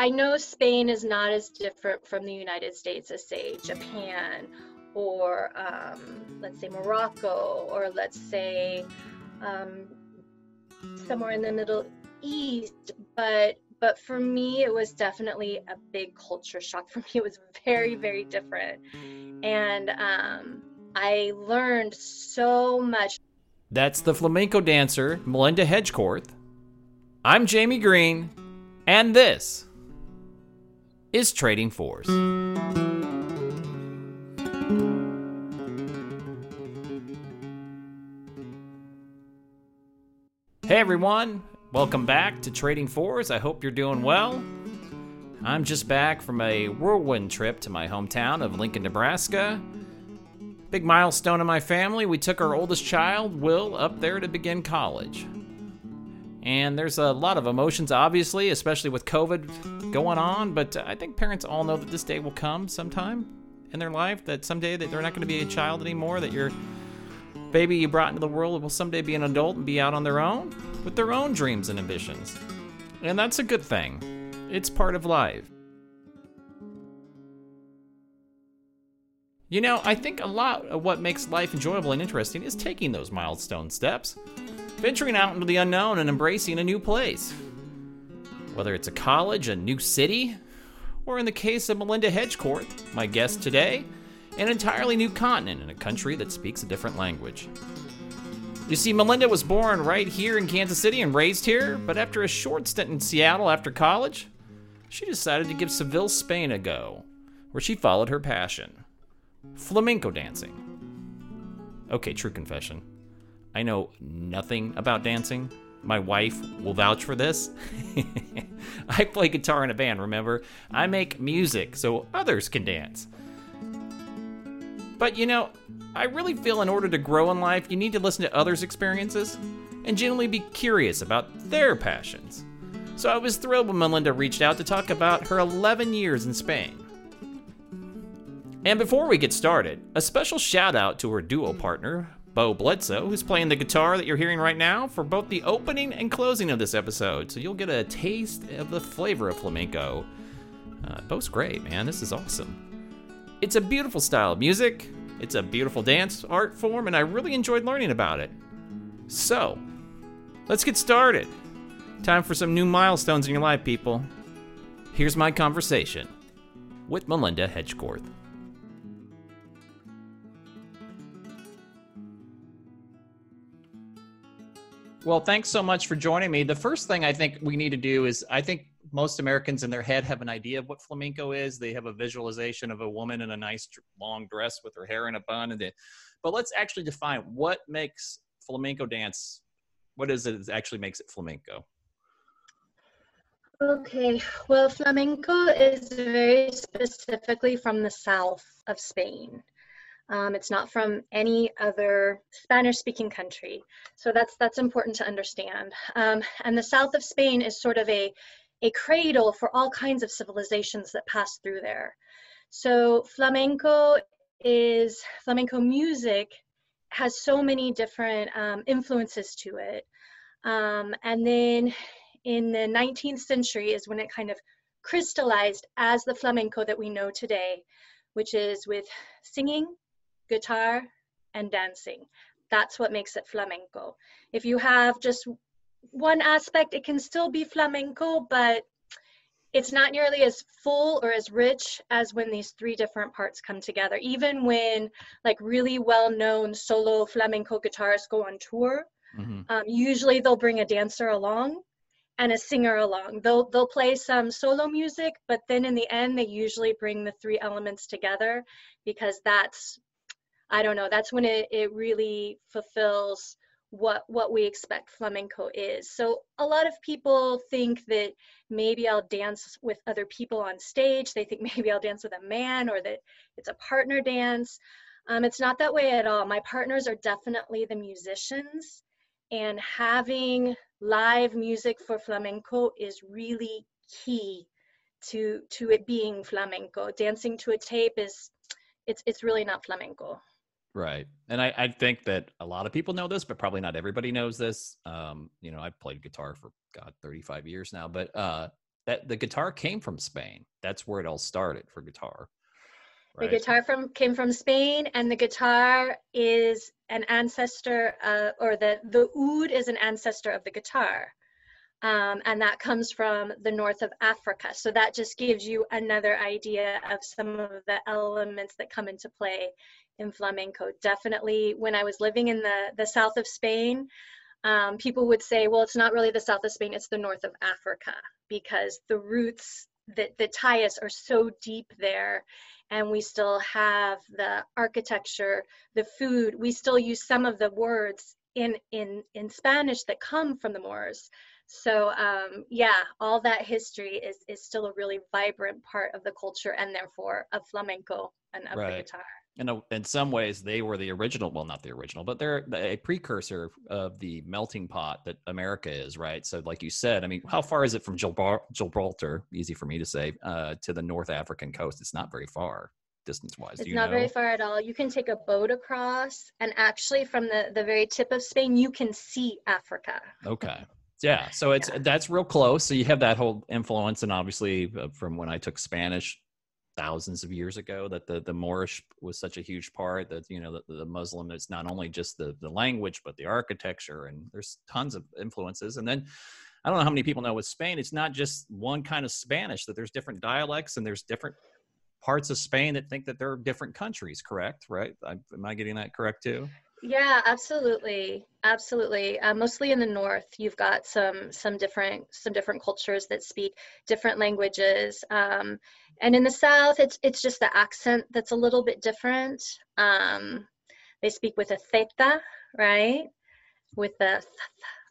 I know Spain is not as different from the United States as, say, Japan or um, let's say Morocco or let's say um, somewhere in the Middle East. But but for me, it was definitely a big culture shock. For me, it was very very different, and um, I learned so much. That's the flamenco dancer Melinda Hedgecorth. I'm Jamie Green, and this is Trading Fours. Hey everyone, welcome back to Trading Fours. I hope you're doing well. I'm just back from a whirlwind trip to my hometown of Lincoln, Nebraska. Big milestone in my family. We took our oldest child, Will, up there to begin college. And there's a lot of emotions, obviously, especially with COVID going on. But I think parents all know that this day will come sometime in their life. That someday that they're not going to be a child anymore. That your baby you brought into the world will someday be an adult and be out on their own with their own dreams and ambitions. And that's a good thing. It's part of life. You know, I think a lot of what makes life enjoyable and interesting is taking those milestone steps venturing out into the unknown and embracing a new place. Whether it's a college, a new city, or in the case of Melinda Hedgecorth, my guest today, an entirely new continent in a country that speaks a different language. You see, Melinda was born right here in Kansas City and raised here, but after a short stint in Seattle after college, she decided to give Seville, Spain a go, where she followed her passion flamenco dancing. Okay, true confession. I know nothing about dancing. My wife will vouch for this. I play guitar in a band, remember? I make music so others can dance. But you know, I really feel in order to grow in life, you need to listen to others' experiences and genuinely be curious about their passions. So I was thrilled when Melinda reached out to talk about her 11 years in Spain. And before we get started, a special shout out to her duo partner, Bo Bledsoe, who's playing the guitar that you're hearing right now for both the opening and closing of this episode. So you'll get a taste of the flavor of flamenco. Uh, Bo's great, man. This is awesome. It's a beautiful style of music, it's a beautiful dance art form, and I really enjoyed learning about it. So, let's get started. Time for some new milestones in your life, people. Here's my conversation with Melinda Hedgecorth. Well, thanks so much for joining me. The first thing I think we need to do is I think most Americans in their head have an idea of what flamenco is. They have a visualization of a woman in a nice long dress with her hair in a bun. And but let's actually define what makes flamenco dance. What is it that actually makes it flamenco? Okay, well, flamenco is very specifically from the south of Spain. Um, it's not from any other Spanish-speaking country, so that's that's important to understand. Um, and the south of Spain is sort of a a cradle for all kinds of civilizations that pass through there. So flamenco is flamenco music has so many different um, influences to it. Um, and then in the 19th century is when it kind of crystallized as the flamenco that we know today, which is with singing, guitar, and dancing. That's what makes it flamenco. If you have just one aspect, it can still be flamenco, but it's not nearly as full or as rich as when these three different parts come together. Even when like really well-known solo flamenco guitarists go on tour, mm-hmm. um, usually they'll bring a dancer along and a singer along. They'll they'll play some solo music, but then in the end they usually bring the three elements together because that's I don't know, that's when it, it really fulfills what what we expect flamenco is. So a lot of people think that maybe I'll dance with other people on stage. They think maybe I'll dance with a man or that it's a partner dance. Um, it's not that way at all. My partners are definitely the musicians, and having live music for flamenco is really key to to it being flamenco. Dancing to a tape is it's it's really not flamenco. Right. And I, I think that a lot of people know this, but probably not everybody knows this. Um, you know, I've played guitar for God, 35 years now, but uh that the guitar came from Spain. That's where it all started for guitar. Right? The guitar from came from Spain, and the guitar is an ancestor, uh, or the the oud is an ancestor of the guitar, um, and that comes from the north of Africa. So that just gives you another idea of some of the elements that come into play in flamenco. Definitely, when I was living in the the south of Spain, um, people would say, well, it's not really the south of Spain; it's the north of Africa because the roots that, that tie us are so deep there and we still have the architecture, the food. We still use some of the words in in in Spanish that come from the Moors. So um, yeah, all that history is is still a really vibrant part of the culture and therefore of flamenco and of right. the guitar in, a, in some ways they were the original well not the original but they're a precursor of the melting pot that america is right? So like you said i mean how far is it from gibraltar? Easy for me to say uh, to the north african coast. It's not very far distance wise it's not know? very far at all. You can take a boat across and actually from the the very tip of spain you can see africa. Okay. Yeah so it's yeah. that's real close. So you have that whole influence and obviously uh, from when i took spanish thousands of years ago that the the Moorish was such a huge part that you know the, the Muslim is not only just the the language but the architecture and there's tons of influences. And then I don't know how many people know with Spain it's not just one kind of Spanish that there's different dialects and there's different parts of Spain that think that they're different countries correct? Right? I, am I getting that correct too? Yeah, absolutely, absolutely. Uh, mostly in the north, you've got some some different some different cultures that speak different languages, um, and in the south, it's it's just the accent that's a little bit different. Um, they speak with a theta, right? With the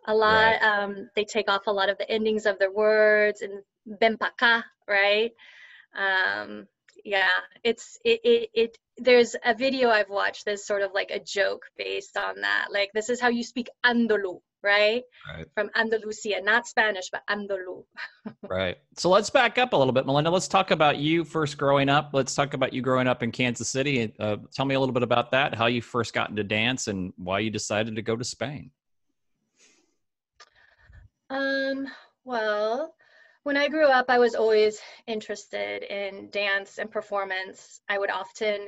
a lot. Right. Um, they take off a lot of the endings of their words and bempaka, right? Um, yeah it's it, it it there's a video i've watched that's sort of like a joke based on that like this is how you speak andalou right, right. from andalusia not spanish but andalou. Right. So let's back up a little bit melinda. Let's talk about you first growing up. Let's talk about you growing up in kansas city. Uh, tell me a little bit about that how you first got into dance and why you decided to go to spain. Um well when I grew up, I was always interested in dance and performance. I would often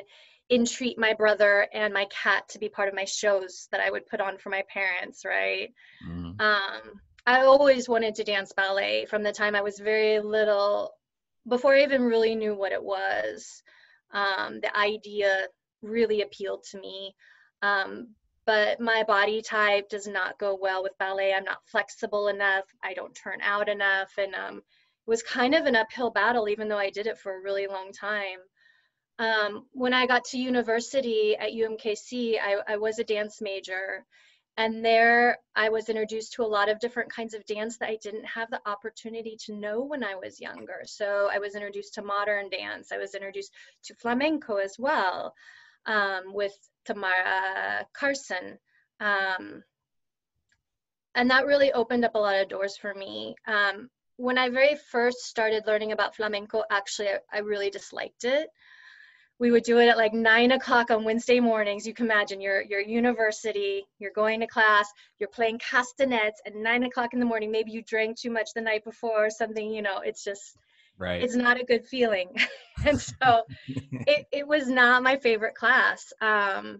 entreat my brother and my cat to be part of my shows that I would put on for my parents, right? Mm. Um, I always wanted to dance ballet from the time I was very little, before I even really knew what it was. Um, the idea really appealed to me. Um, but my body type does not go well with ballet. I'm not flexible enough. I don't turn out enough. And um, it was kind of an uphill battle, even though I did it for a really long time. Um, when I got to university at UMKC, I, I was a dance major. And there I was introduced to a lot of different kinds of dance that I didn't have the opportunity to know when I was younger. So I was introduced to modern dance. I was introduced to flamenco as well um, with Tamara Carson. Um, and that really opened up a lot of doors for me. Um, when I very first started learning about flamenco, actually, I, I, really disliked it. We would do it at like nine o'clock on Wednesday mornings. You can imagine you're, you're university, you're going to class, you're playing castanets at nine o'clock in the morning. Maybe you drank too much the night before or something, you know, it's just, right. it's not a good feeling. and so it, it was not my favorite class. Um,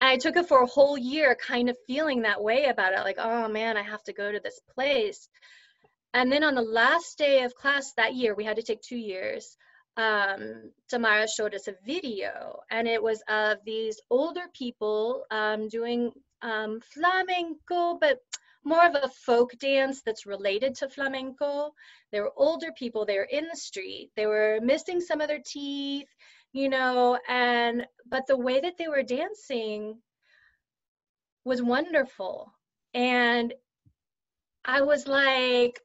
I took it for a whole year kind of feeling that way about it like, oh man, I have to go to this place. And then on the last day of class that year, we had to take two years. Um, Tamara showed us a video, and it was of these older people um, doing um, flamenco, but more of a folk dance that's related to flamenco. They were older people, they were in the street, they were missing some of their teeth, you know, and but the way that they were dancing was wonderful. And I was like,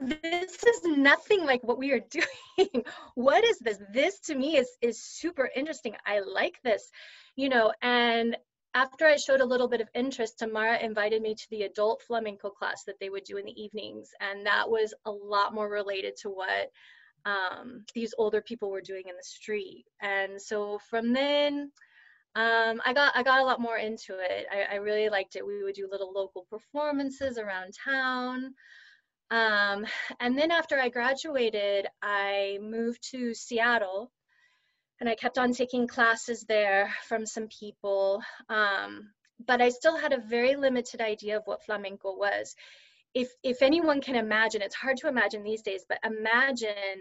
this is nothing like what we are doing. what is this? This to me is is super interesting. I like this, you know, and after I showed a little bit of interest, Tamara invited me to the adult flamenco class that they would do in the evenings. And that was a lot more related to what um, these older people were doing in the street. And so from then, um, I got I got a lot more into it. I, I really liked it. We would do little local performances around town. Um, and then after I graduated, I moved to Seattle and I kept on taking classes there from some people. Um, but I still had a very limited idea of what flamenco was. If if anyone can imagine, it's hard to imagine these days, but imagine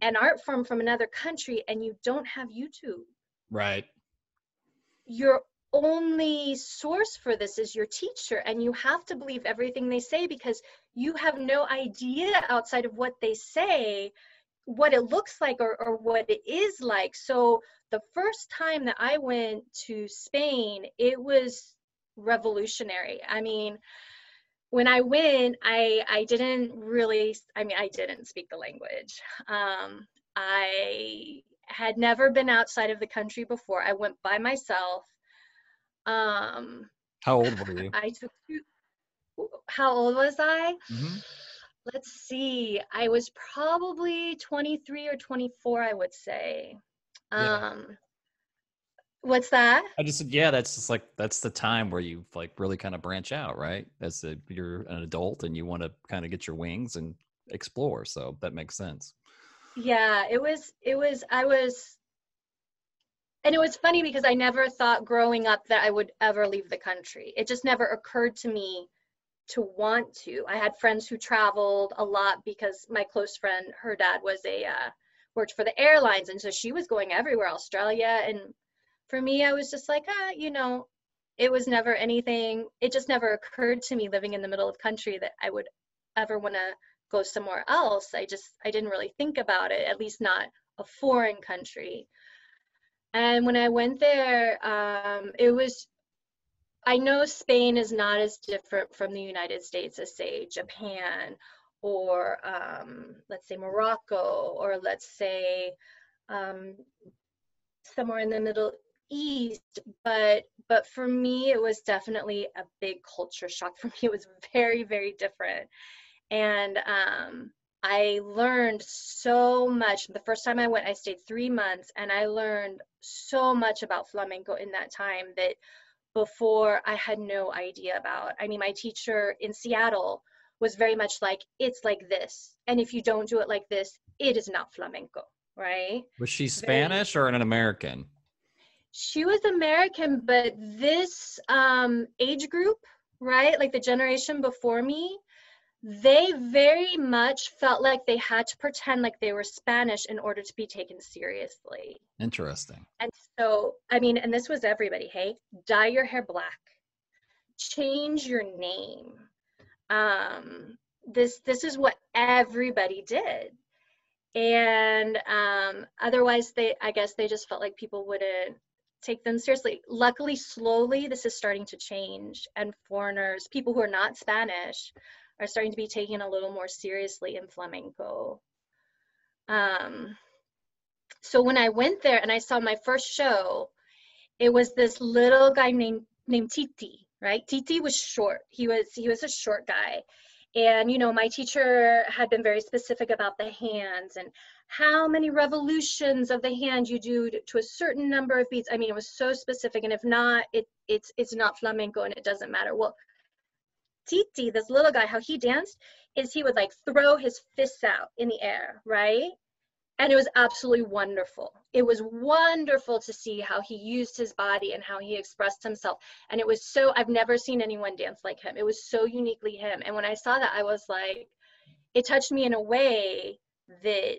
an art form from another country and you don't have YouTube. Right. Your only source for this is your teacher and you have to believe everything they say because you have no idea outside of what they say what it looks like or, or what it is like. So the first time that I went to Spain, it was revolutionary. I mean, when I went, I I didn't really. I mean, I didn't speak the language. Um, I had never been outside of the country before. I went by myself. Um, how old were you? I took. How old was I? Mm-hmm let's see i was probably 23 or 24 i would say yeah. um what's that i just said yeah that's just like that's the time where you like really kind of branch out right as a, you're an adult and you want to kind of get your wings and explore so that makes sense yeah it was it was i was and it was funny because i never thought growing up that i would ever leave the country it just never occurred to me to want to. I had friends who traveled a lot because my close friend, her dad was a uh, worked for the airlines, and so she was going everywhere, Australia. And for me, I was just like, ah, you know, it was never anything. It just never occurred to me living in the middle of country that I would ever want to go somewhere else. I just I didn't really think about it, at least not a foreign country. And when I went there, um, it was I know Spain is not as different from the United States as, say, Japan or um, let's say Morocco or let's say um, somewhere in the Middle East. But but for me, it was definitely a big culture shock. For me, it was very very different, and um, I learned so much. The first time I went, I stayed three months, and I learned so much about flamenco in that time that before I had no idea about. I mean, my teacher in Seattle was very much like, it's like this. And if you don't do it like this, it is not flamenco, right? Was she Spanish very, or an American? She was American, but this um, age group, right? Like the generation before me, they very much felt like they had to pretend like they were Spanish in order to be taken seriously. Interesting. And so, I mean, and this was everybody, hey, dye your hair black, change your name. Um, this this is what everybody did. And um, otherwise they I guess they just felt like people wouldn't take them seriously. Luckily, slowly this is starting to change, and foreigners, people who are not Spanish, are starting to be taken a little more seriously in flamenco. Um, so when I went there and I saw my first show, it was this little guy named named Titi, right? Titi was short. He was he was a short guy. And you know, my teacher had been very specific about the hands and how many revolutions of the hand you do to, to a certain number of beats. I mean, it was so specific, and if not, it it's it's not flamenco, and it doesn't matter. Well, Titi, this little guy, how he danced is he would like throw his fists out in the air, right? And it was absolutely wonderful. It was wonderful to see how he used his body and how he expressed himself. And it was so, I've never seen anyone dance like him. It was so uniquely him. And when I saw that, I was like, it touched me in a way that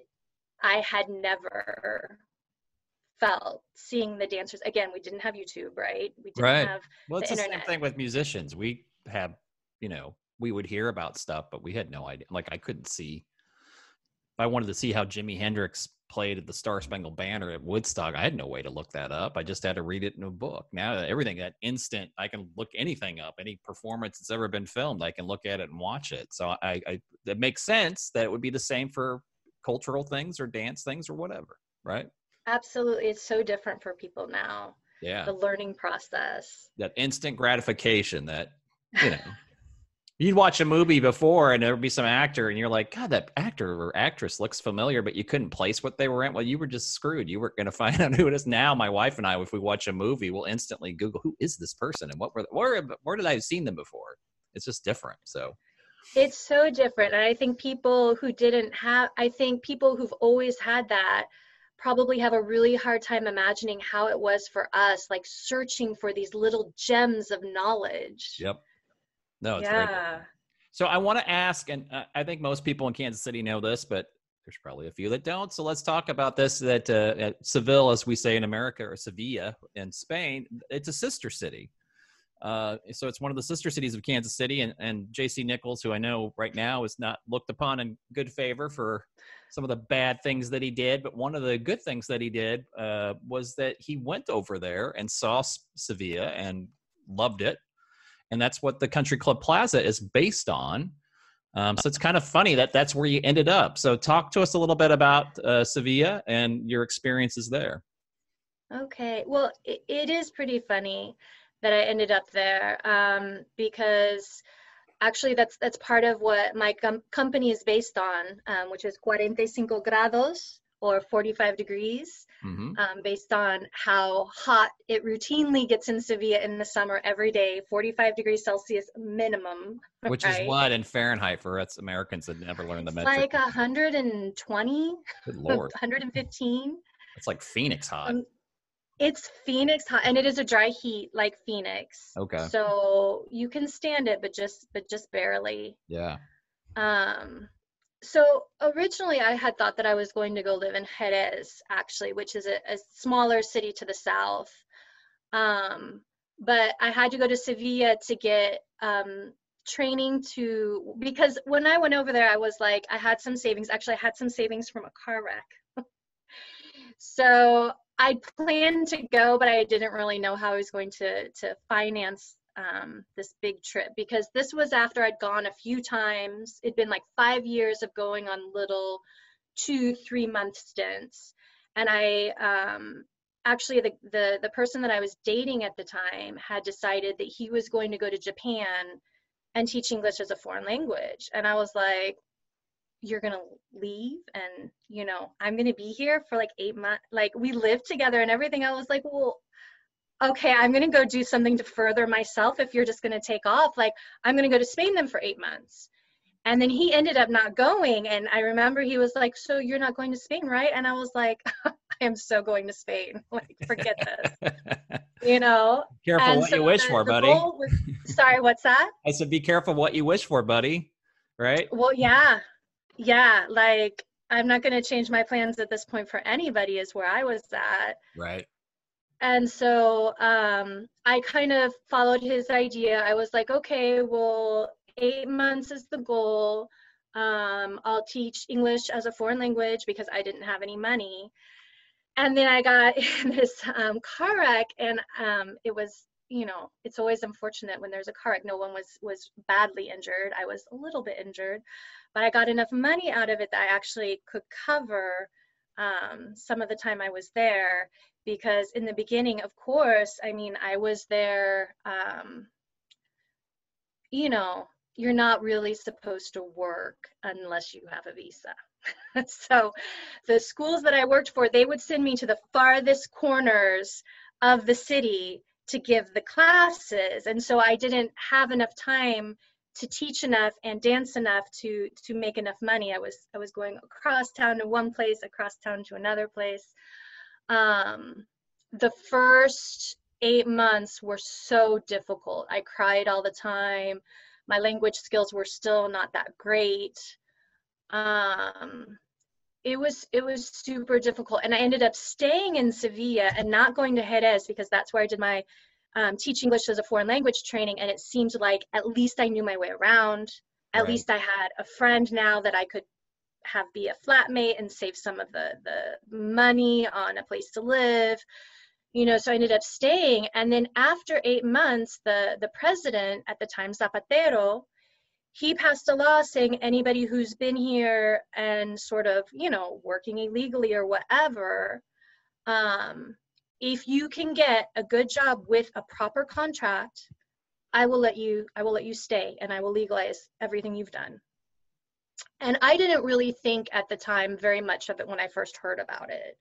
I had never felt seeing the dancers. Again, we didn't have YouTube, right? We didn't right. have well, it's the, the internet. same thing with musicians. We have you know, we would hear about stuff, but we had no idea. Like I couldn't see. If I wanted to see how Jimi Hendrix played at the Star Spangled Banner at Woodstock, I had no way to look that up. I just had to read it in a book. Now everything that instant, I can look anything up, any performance that's ever been filmed, I can look at it and watch it. So I, I it makes sense that it would be the same for cultural things or dance things or whatever, right? Absolutely, it's so different for people now. Yeah, the learning process, that instant gratification that you know You'd watch a movie before and there'd be some actor and you're like, God, that actor or actress looks familiar, but you couldn't place what they were in. Well, you were just screwed. You weren't going to find out who it is. Now, my wife and I, if we watch a movie, we'll instantly Google who is this person and what were where where did I have seen them before? It's just different. So it's so different. And I think people who didn't have I think people who've always had that probably have a really hard time imagining how it was for us, like searching for these little gems of knowledge. Yep no, it's yeah. So I want to ask, and I think most people in Kansas City know this, but there's probably a few that don't. So let's talk about this. That uh, at Seville, as we say in America, or Sevilla in Spain, it's a sister city. Uh, so it's one of the sister cities of Kansas City, and, and J.C. Nichols, who I know right now is not looked upon in good favor for some of the bad things that he did. But one of the good things that he did uh, was that he went over there and saw Sevilla and loved it and that's what the Country Club Plaza is based on. Um, so it's kind of funny that that's where you ended up. So talk to us a little bit about uh, Sevilla and your experiences there. Okay, well, it, it is pretty funny that I ended up there um, because actually that's that's part of what my com- company is based on, um, which is 45 grados or 45 degrees mm-hmm. um, based on how hot it routinely gets in Sevilla in the summer every day, 45 degrees Celsius minimum. Which right? is what in Fahrenheit for us Americans that never learned the metric? Like 120. Good lord. 115. It's like Phoenix hot. Um, it's Phoenix hot, and it is a dry heat like Phoenix. Okay. So you can stand it, but just but just barely. Yeah. Um, so originally I had thought that I was going to go live in Jerez, actually, which is a, a smaller city to the south. Um, but I had to go to Sevilla to get um, training to, because when I went over there, I was like, I had some savings. Actually, I had some savings from a car wreck. so I planned to go, but I didn't really know how I was going to, to finance um, this big trip because this was after I'd gone a few times. It'd been like five years of going on little two, three month stints. And I um, actually, the, the, the person that I was dating at the time had decided that he was going to go to Japan and teach English as a foreign language. And I was like, you're gonna leave and you know i'm gonna be here for like eight months like we lived together and everything i was like well okay, I'm going to go do something to further myself if you're just going to take off. Like, I'm going to go to Spain then for eight months. And then he ended up not going. And I remember he was like, So you're not going to Spain, right? And I was like, I am so going to Spain. Like, forget this. you know? Careful and what so you wish for, buddy. Was, sorry, what's that? I said, Be careful what you wish for, buddy. Right? Well, yeah. Yeah. Like, I'm not going to change my plans at this point for anybody, is where I was at. Right and so um, I kind of followed his idea. I was like, okay, well, eight months is the goal. Um, I'll teach English as a foreign language because I didn't have any money. And then I got in this um, car wreck, and um, it was, you know, it's always unfortunate when there's a car wreck. No one was was badly injured. I was a little bit injured, but I got enough money out of it that I actually could cover um, some of the time I was there because in the beginning, of course, I mean, I was there, um, you know, you're not really supposed to work unless you have a visa. so the schools that I worked for, they would send me to the farthest corners of the city to give the classes. And so I didn't have enough time to teach enough and dance enough to to make enough money. I was I was going across town to one place, across town to another place um, the first eight months were so difficult. I cried all the time. My language skills were still not that great. Um, it was it was super difficult, and I ended up staying in Sevilla and not going to Jerez because that's where I did my um, teach English as a foreign language training, and it seemed like at least I knew my way around. At right. least I had a friend now that I could have be a flatmate and save some of the the money on a place to live you know so i ended up staying and then after eight months the the president at the time zapatero he passed a law saying anybody who's been here and sort of you know working illegally or whatever um, if you can get a good job with a proper contract I will let you I will let you stay and I will legalize everything you've done. And I didn't really think at the time very much of it when I first heard about it.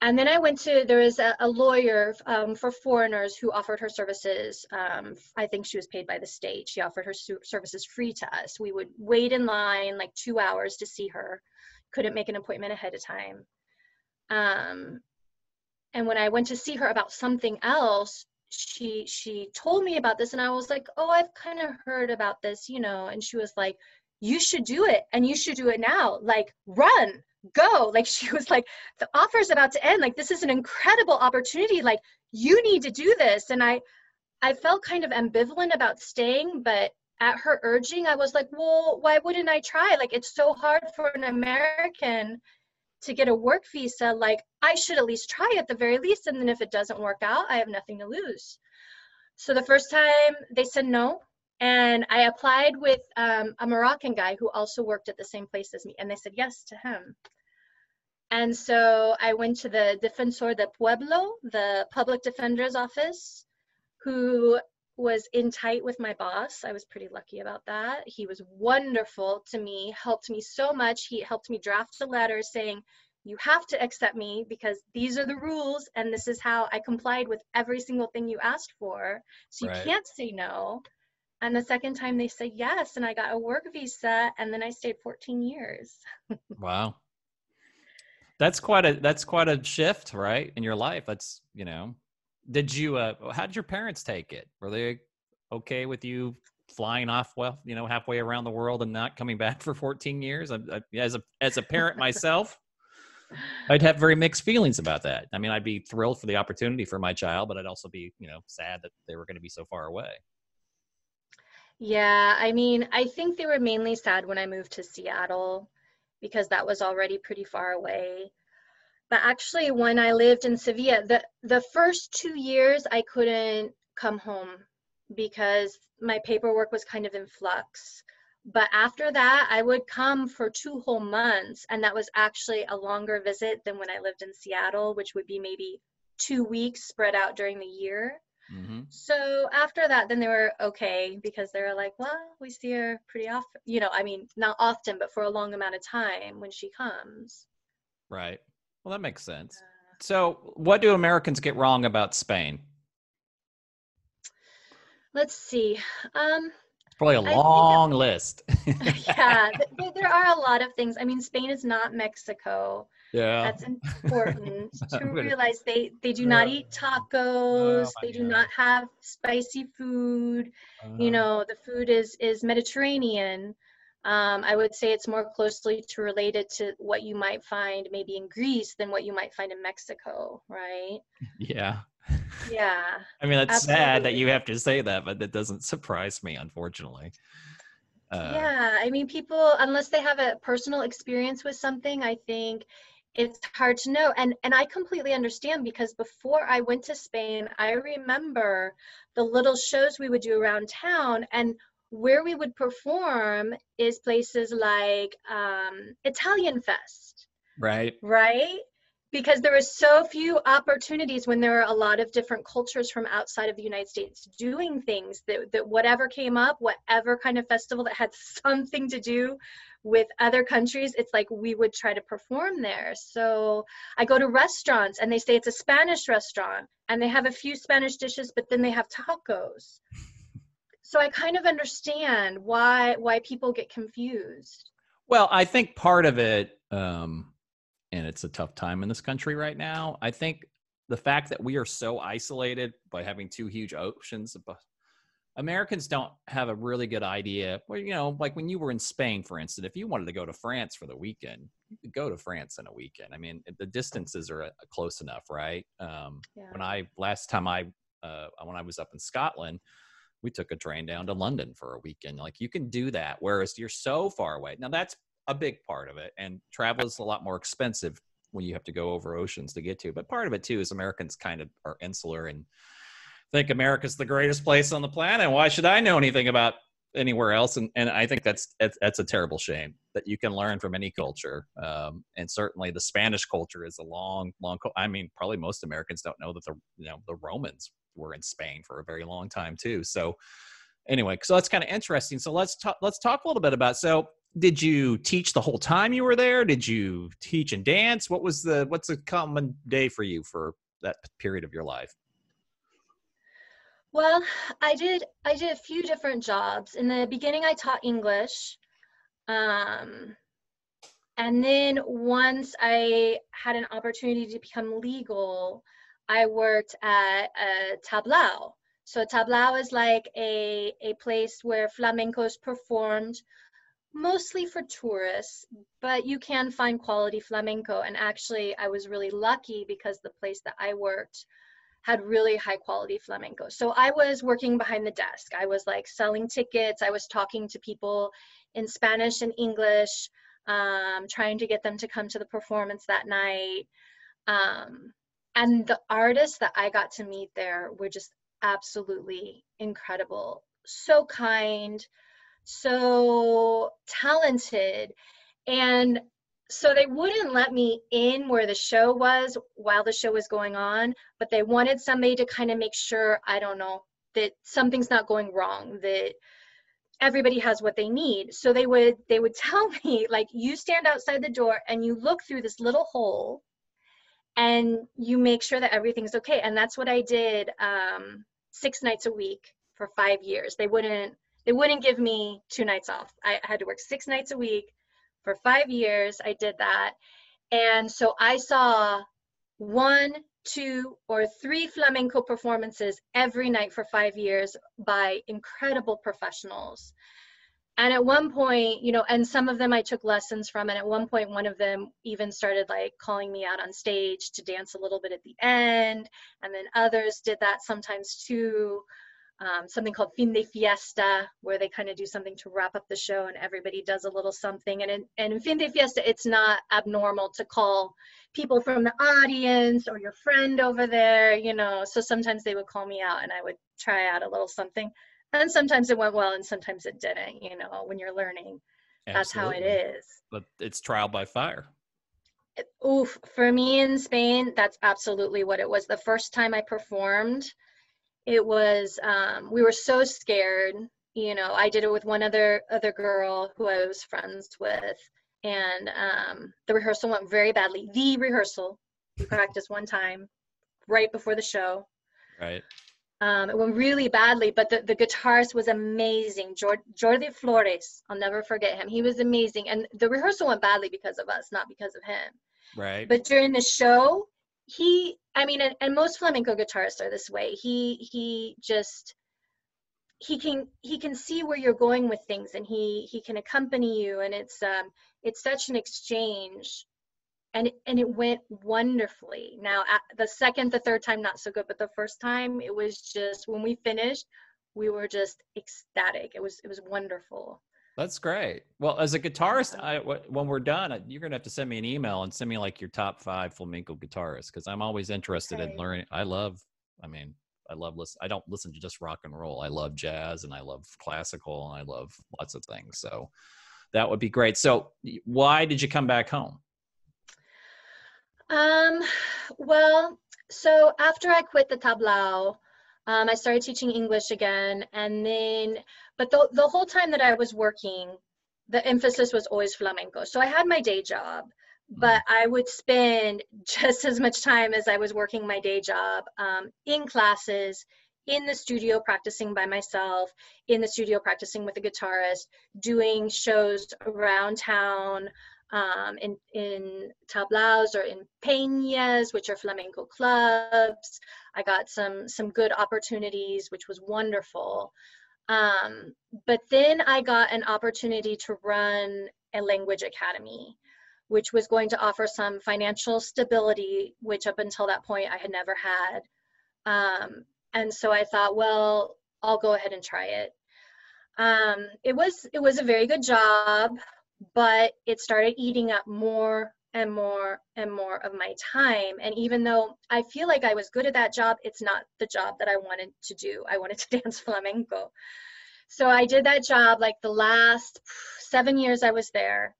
And then I went to, there was a, a lawyer um, for foreigners who offered her services. Um, I think she was paid by the state. She offered her services free to us. We would wait in line like two hours to see her, couldn't make an appointment ahead of time. Um, and when I went to see her about something else, she she told me about this and I was like, "Oh, I've kind of heard about this, you know." And she was like, "You should do it and you should do it now. Like, run." Go. Like she was like, the offer's about to end. Like this is an incredible opportunity. Like you need to do this. And I I felt kind of ambivalent about staying, but at her urging, I was like, well, why wouldn't I try? Like it's so hard for an American to get a work visa, like I should at least try at the very least. And then if it doesn't work out, I have nothing to lose. So the first time they said no. And I applied with um, a Moroccan guy who also worked at the same place as me. And they said yes to him. And so I went to the Defensor de Pueblo, the public defender's office, who was in tight with my boss. I was pretty lucky about that. He was wonderful to me, helped me so much. He helped me draft a letter saying, You have to accept me because these are the rules and this is how I complied with every single thing you asked for. So you right. can't say no. And the second time they said yes, and I got a work visa, and then I stayed 14 years. wow. That's quite a that's quite a shift, right, in your life. That's you know did you uh how did your parents take it were they okay with you flying off well you know halfway around the world and not coming back for 14 years I, I, as a as a parent myself i'd have very mixed feelings about that i mean i'd be thrilled for the opportunity for my child but i'd also be you know sad that they were going to be so far away yeah i mean i think they were mainly sad when i moved to seattle because that was already pretty far away. But actually when i lived in sevilla the the first two years i couldn't come home because my paperwork was kind of in flux. But after that i would come for two whole months and that was actually a longer visit than when i lived in seattle which would be maybe two weeks spread out during the year mm-hmm. so after that then they were okay because they were like well we see her pretty often you know i mean not often but for a long amount of time when she comes right well, that makes sense. So, what do Americans get wrong about Spain? Let's see. Um, Probably a long list. yeah, there are a lot of things. I mean, Spain is not Mexico. Yeah, that's important to realize. They they do not eat tacos. Oh, they do God. not have spicy food. Uh-huh. You know, the food is is Mediterranean. Um, I would say it's more closely to related to what you might find maybe in Greece than what you might find in Mexico, right? Yeah. Yeah. I mean, that's absolutely. sad that you have to say that, but that doesn't surprise me, unfortunately. Uh, yeah, I mean, people unless they have a personal experience with something, I think it's hard to know and and i completely understand because before i went to spain i remember the little shows we would do around town and where we would perform is places like um, Italian Fest. Right. Right? Because there were so few opportunities when there are a lot of different cultures from outside of the United States doing things that, that whatever came up, whatever kind of festival that had something to do with other countries, it's like we would try to perform there. So I go to restaurants and they say it's a Spanish restaurant and they have a few Spanish dishes, but then they have tacos so i kind of understand why why people get confused well i think part of it um and it's a tough time in this country right now i think the fact that we are so isolated by having two huge oceans americans don't have a really good idea well you know like when you were in spain for instance if you wanted to go to france for the weekend you could go to france in a weekend i mean the distances are uh, close enough right um, yeah. when i last time i uh, when i was up in scotland we took a train down to London for a weekend. Like you can do that, whereas you're so far away. Now that's a big part of it, and travel is a lot more expensive when you have to go over oceans to get to. But part of it too is Americans kind of are insular and think America's the greatest place on the planet. Why should I know anything about anywhere else? And and I think that's that's a terrible shame that you can learn from any culture. Um, and certainly the Spanish culture is a long, long. I mean, probably most Americans don't know that the you know the Romans were in Spain for a very long time too. So anyway, so that's kind of interesting. So let's talk. Let's talk a little bit about. So did you teach the whole time you were there? Did you teach and dance? What was the what's a common day for you for that period of your life? Well, I did I did a few different jobs. In the beginning I taught English. Um, and then once I had an opportunity to become legal, I worked at a tablao. So tablao is like a, a place where flamencos performed mostly for tourists, but you can find quality flamenco. And actually, I was really lucky because the place that I worked had really high quality flamenco. So I was working behind the desk. I was like selling tickets. I was talking to people in Spanish and English, um, trying to get them to come to the performance that night. Um, and the artists that I got to meet there were just absolutely incredible. So kind, so talented. And so they wouldn't let me in where the show was while the show was going on, but they wanted somebody to kind of make sure, I don't know, that something's not going wrong, that everybody has what they need. So they would they would tell me like you stand outside the door and you look through this little hole and you make sure that everything's okay. And that's what I did um, six nights a week for five years. They wouldn't they wouldn't give me two nights off. I had to work six nights a week for five years. I did that. And so I saw one, two, or three flamenco performances every night for five years by incredible professionals. And at one point, you know, and some of them I took lessons from. And at one point, one of them even started like calling me out on stage to dance a little bit at the end. And then others did that sometimes too um, something called Fin de Fiesta, where they kind of do something to wrap up the show and everybody does a little something. And in, and in Fin de Fiesta, it's not abnormal to call people from the audience or your friend over there, you know. So sometimes they would call me out and I would try out a little something. And sometimes it went well and sometimes it didn't, you know, when you're learning. That's how it is. But it's trial by fire. Oof, for me in Spain, that's absolutely what it was. The first time I performed, it was um, we were so scared you know i did it with one other other girl who i was friends with and um, the rehearsal went very badly. The rehearsal we practiced one time right before the show. Right. Um, it went really badly but the, the guitarist was amazing jordi flores i'll never forget him. He was amazing and the rehearsal went badly because of us not because of him. Right. But during the show he i mean and, and most flamenco guitarists are this way. He he just he can he can see where you're going with things and he he can accompany you and it's um it's such an exchange and and it went wonderfully. Now the second the third time not so good but the first time it was just when we finished we were just ecstatic. It was it was wonderful that's great. Well, as a guitarist, I, when we're done, you're gonna have to send me an email and send me like your top five flamenco guitarists because I'm always interested okay. in learning. I love, I mean, I love listen. I don't listen to just rock and roll. I love jazz and I love classical and I love lots of things. So that would be great. So why did you come back home? Um, well, so after I quit the tablao, um, I started teaching English again, and then but the, the whole time that I was working, the emphasis was always flamenco. So I had my day job, but mm-hmm. I would spend just as much time as I was working my day job um, in classes, in the studio practicing by myself, in the studio practicing with a guitarist, doing shows around town um, in, in tablaos or in peñas, which are flamenco clubs. I got some, some good opportunities, which was wonderful. Um, but then I got an opportunity to run a language academy, which was going to offer some financial stability, which up until that point I had never had. Um, and so I thought, well, I'll go ahead and try it. Um, it was it was a very good job, but it started eating up more and more and more of my time. And even though I feel like I was good at that job, it's not the job that I wanted to do. I wanted to dance flamenco. So I did that job like the last seven years I was there.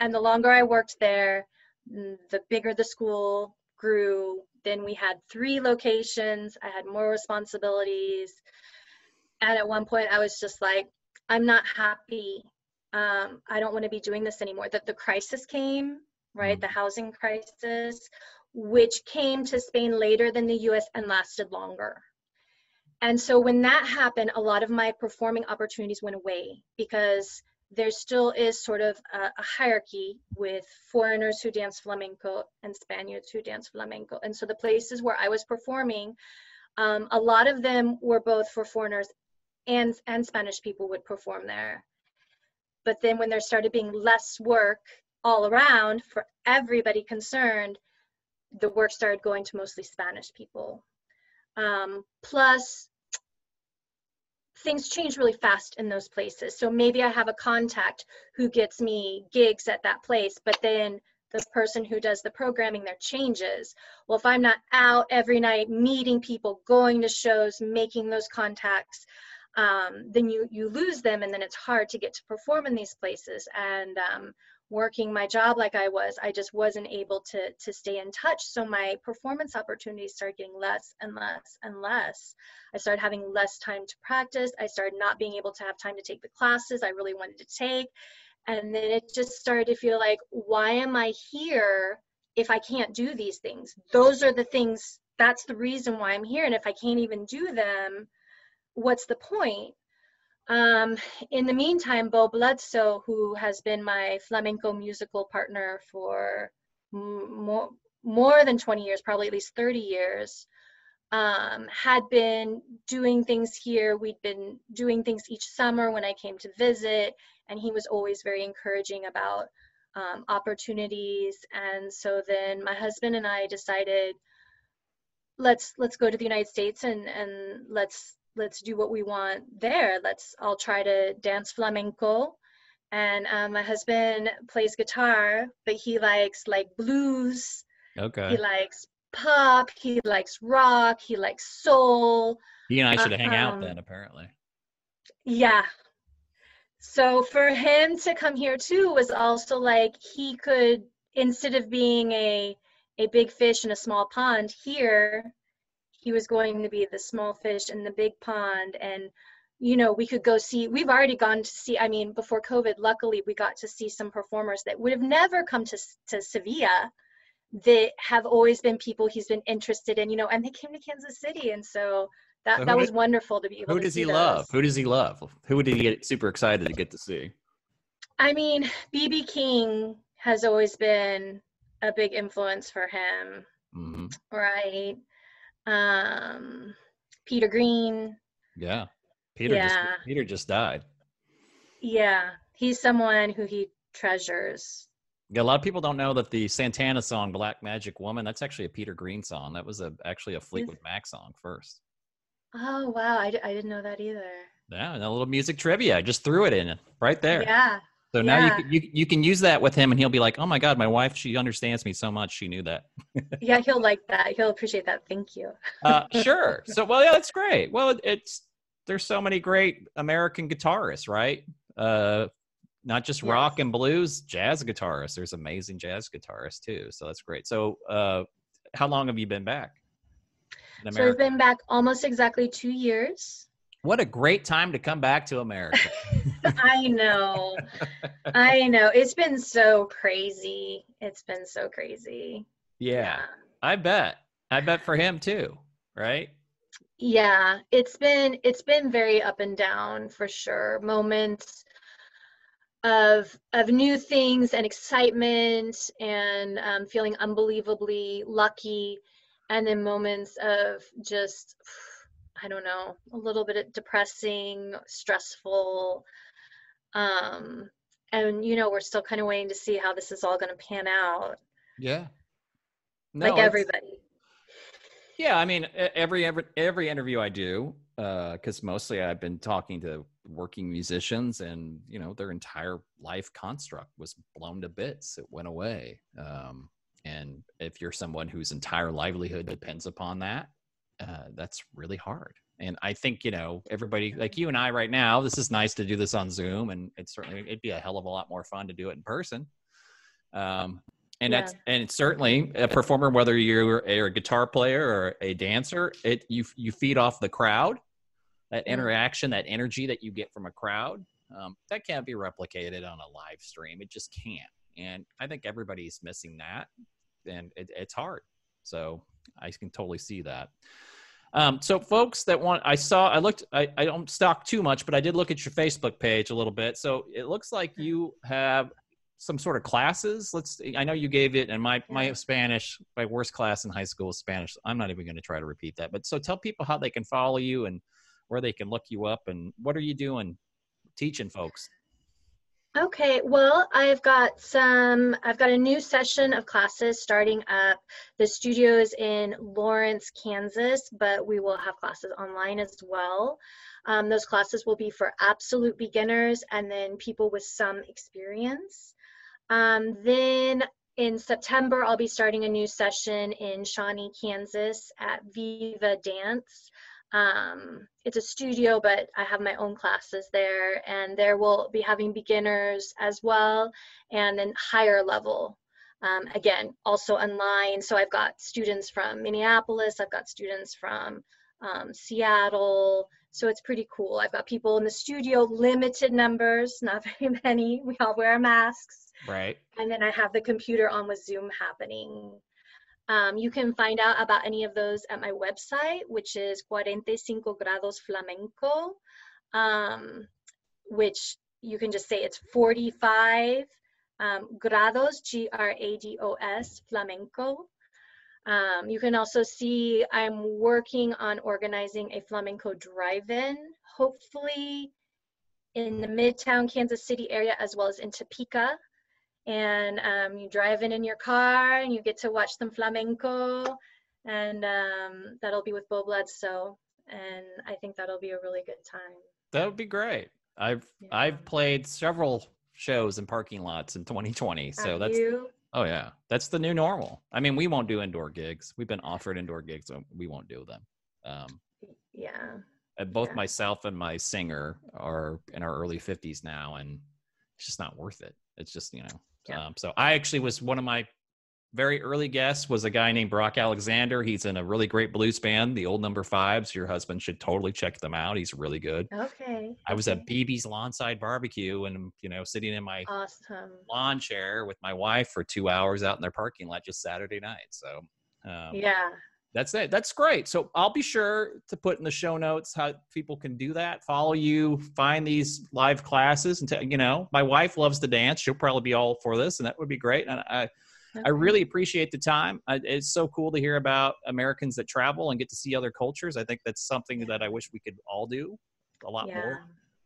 And the longer I worked there, the bigger the school grew, then we had three locations. I had more responsibilities. And at one point, I was just like, I'm not happy. Um, I don't want to be doing this anymore. That the crisis came, right? Mm. The housing crisis, which came to Spain later than the US and lasted longer. And so when that happened, a lot of my performing opportunities went away because there still is sort of a, a, hierarchy with foreigners who dance flamenco and Spaniards who dance flamenco. And so the places where I was performing, um, a lot of them were both for foreigners and, and Spanish people would perform there. But then when there started being less work all around for everybody concerned, the work started going to mostly Spanish people. Um, plus, things change really fast in those places. So maybe I have a contact who gets me gigs at that place, but then the person who does the programming there changes. Well, if I'm not out every night meeting people, going to shows, making those contacts, um, then you you lose them, and then it's hard to get to perform in these places. And um, working my job like I was, I just wasn't able to to stay in touch. So my performance opportunities started getting less and less and less. I started having less time to practice. I started not being able to have time to take the classes I really wanted to take. And then it just started to feel like, why am I here if I can't do these things? Those are the things, that's the reason why I'm here. And if I can't even do them, what's the point? Um, in the meantime, Bo Bledsoe, who has been my flamenco musical partner for more, more than 20 years, probably at least 30 years, um, had been doing things here. We'd been doing things each summer when I came to visit, and he was always very encouraging about um, opportunities. And so then my husband and I decided, let's let's go to the United States and and let's let's do what we want there. Let's all try to dance flamenco. And um, my husband plays guitar, but he likes like blues. Okay. He likes pop. He likes rock. He likes soul. He and I should uh, hang out um, then, apparently. Yeah. So for him to come here too was also like he could, instead of being a a big fish in a small pond here, he was going to be the small fish in the big pond and you know we could go see we've already gone to see i mean before covid luckily we got to see some performers that would have never come to to sevilla that have always been people he's been interested in you know and they came to kansas city and so that, so that was wonderful to be able who does he those. love who does he love who did he get super excited to get to see i mean bb king has always been a big influence for him mm-hmm. right um, Peter Green. Yeah, Peter. Yeah. Just, Peter just died. Yeah, he's someone who he treasures. Yeah, a lot of people don't know that the Santana song "Black Magic Woman" that's actually a Peter Green song. That was a actually a Fleetwood Mac song first. Oh wow, I d- I didn't know that either. Yeah, and a little music trivia. I just threw it in right there. Yeah. So now yeah. you, you you can use that with him, and he'll be like, "Oh my God, my wife, she understands me so much. She knew that." yeah, he'll like that. He'll appreciate that. Thank you. uh, sure. So, well, yeah, that's great. Well, it's there's so many great American guitarists, right? Uh, not just yes. rock and blues, jazz guitarists. There's amazing jazz guitarists too. So that's great. So, uh, how long have you been back? So I've been back almost exactly two years. What a great time to come back to America. I know. I know. It's been so crazy. It's been so crazy. Yeah, yeah. I bet. I bet for him too, right? Yeah, it's been it's been very up and down for sure. Moments of of new things and excitement and um, feeling unbelievably lucky, and then moments of just I don't know, a little bit depressing, stressful. Um, and you know, we're still kind of waiting to see how this is all going to pan out. Yeah. No, like everybody. Yeah, I mean, every every every interview I do, because uh, mostly I've been talking to working musicians, and you know, their entire life construct was blown to bits. It went away. Um, and if you're someone whose entire livelihood depends upon that, uh, that's really hard. And I think you know everybody like you and I right now. This is nice to do this on Zoom, and it's certainly it'd be a hell of a lot more fun to do it in person. Um, and Yeah. that's and it's certainly a performer whether you're a, a guitar player or a dancer it you you feed off the crowd that interaction that energy that you get from a crowd um, that can't be replicated on a live stream it just can't and i think everybody's missing that and it, it's hard so i can totally see that. Um, so folks that want i saw i looked I, I don't stalk too much but i did look at your facebook page a little bit. So it looks like you have some sort of classes. Let's i know you gave it and my my spanish my worst class in high school was spanish. I'm not even going to try to repeat that. But so tell people how they can follow you and where they can look you up and what are you doing teaching folks Okay, well, I've got some, I've got a new session of classes starting up. The studio is in Lawrence, Kansas, but we will have classes online as well. Um, those classes will be for absolute beginners and then people with some experience. Um, then in September, I'll be starting a new session in Shawnee, Kansas at Viva Dance. Um, it's a studio, but I have my own classes there, and there will be having beginners as well, and then higher level. Um, again, also online. So I've got students from Minneapolis, I've got students from um, Seattle. So it's pretty cool. I've got people in the studio, limited numbers, not very many. We all wear masks. right And then I have the computer on with Zoom happening. Um, you can find out about any of those at my website, which is 45 grados flamenco, um, which you can just say it's 45 um, grados, G R A D O S, flamenco. Um, you can also see I'm working on organizing a flamenco drive-in, hopefully in the Midtown Kansas City area as well as in Topeka and um, you drive in in your car and you get to watch some flamenco and um, that'll be with Bo Bledsoe and I think that'll be a really good time. that would be great i've Yeah. i've played several shows in parking lots in 2020 so Have that's you? oh yeah that's the new normal i mean we won't do indoor gigs we've been offered indoor gigs so we won't do them um, Yeah. and both Yeah. myself and my singer are in our early 50s now and it's just not worth it it's just you know Yeah. um, so i actually was one of my very early guests was a guy named brock alexander he's in a really great blues band the old number fives your husband should totally check them out he's really good Okay. i was okay. at bb's lawnside barbecue and you know sitting in my Awesome. lawn chair with my wife for two hours out in their parking lot just saturday night so um, Yeah. That's it. That's great. So I'll be sure to put in the show notes how people can do that. Follow you, find these live classes, and t- you know, my wife loves to dance. She'll probably be all for this, and that would be great. And I, I really appreciate the time. I, it's so cool to hear about Americans that travel and get to see other cultures. I think that's something that I wish we could all do a lot Yeah. more.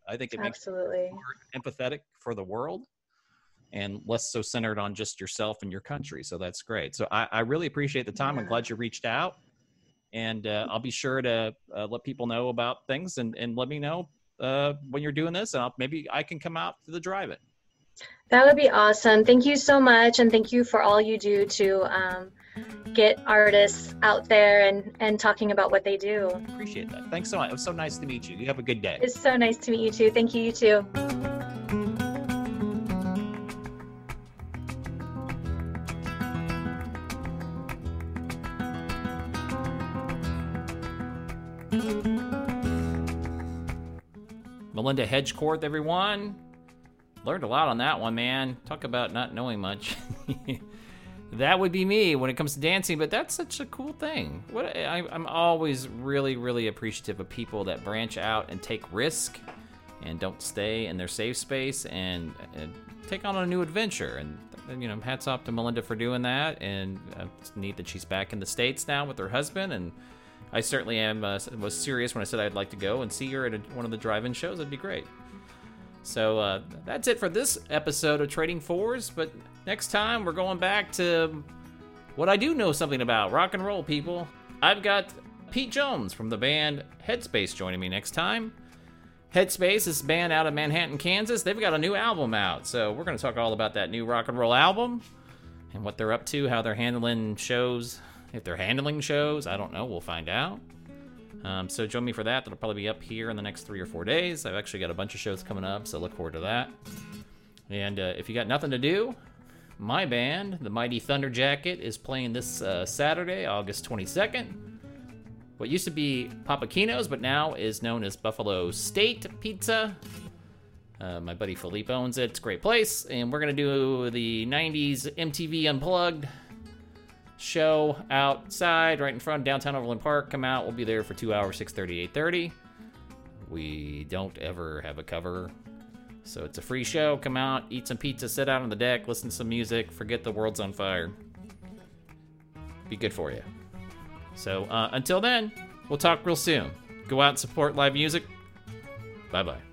I think it makes Absolutely. more empathetic for the world and less so centered on just yourself and your country. So that's great. So I, I really appreciate the time. I'm glad you reached out. And uh, I'll be sure to uh, let people know about things and, and let me know uh, when you're doing this. And I'll, maybe I can come out to the drive it. That would be awesome. Thank you so much, and thank you for all you do to um, get artists out there and and talking about what they do. Appreciate that. Thanks so much. It was so nice to meet you. You have a good day. It's so nice to meet you too. Thank you, you too. Melinda Hedgecorth, everyone. Learned a lot on that one, man. Talk about not knowing much. that would be me when it comes to dancing, but that's such a cool thing. What I, I'm always really, really appreciative of people that branch out and take risk and don't stay in their safe space and, and take on a new adventure. And, and, you know, hats off to Melinda for doing that. And uh, it's neat that she's back in the states now with her husband. And I certainly am uh, was serious when I said I'd like to go and see her at a, one of the drive-in shows. That'd be great. So uh, that's it for this episode of Trading Fours. But next time we're going back to what I do know something about rock and roll, people. I've got Pete Jones from the band Headspace joining me next time. Headspace is a band out of Manhattan, Kansas. They've got a new album out, so we're going to talk all about that new rock and roll album and what they're up to, how they're handling shows. If they're handling shows, I don't know. We'll find out. Um, so join me for that. That'll probably be up here in the next three or four days. I've actually got a bunch of shows coming up, so look forward to that. And uh, if you got nothing to do, my band, the Mighty Thunder Jacket, is playing this uh, Saturday, August 22nd. What used to be Papa Keno's, but now is known as Buffalo State Pizza. Uh, my buddy Philippe owns it. It's a great place. And we're going to do the 90s MTV Unplugged show outside, right in front of downtown Overland Park. Come out. We'll be there for two hours, 6.30, 8.30. We don't ever have a cover. So it's a free show. Come out, eat some pizza, sit out on the deck, listen to some music, forget the world's on fire. Be good for you. So uh, until then, we'll talk real soon. Go out and support live music. Bye bye.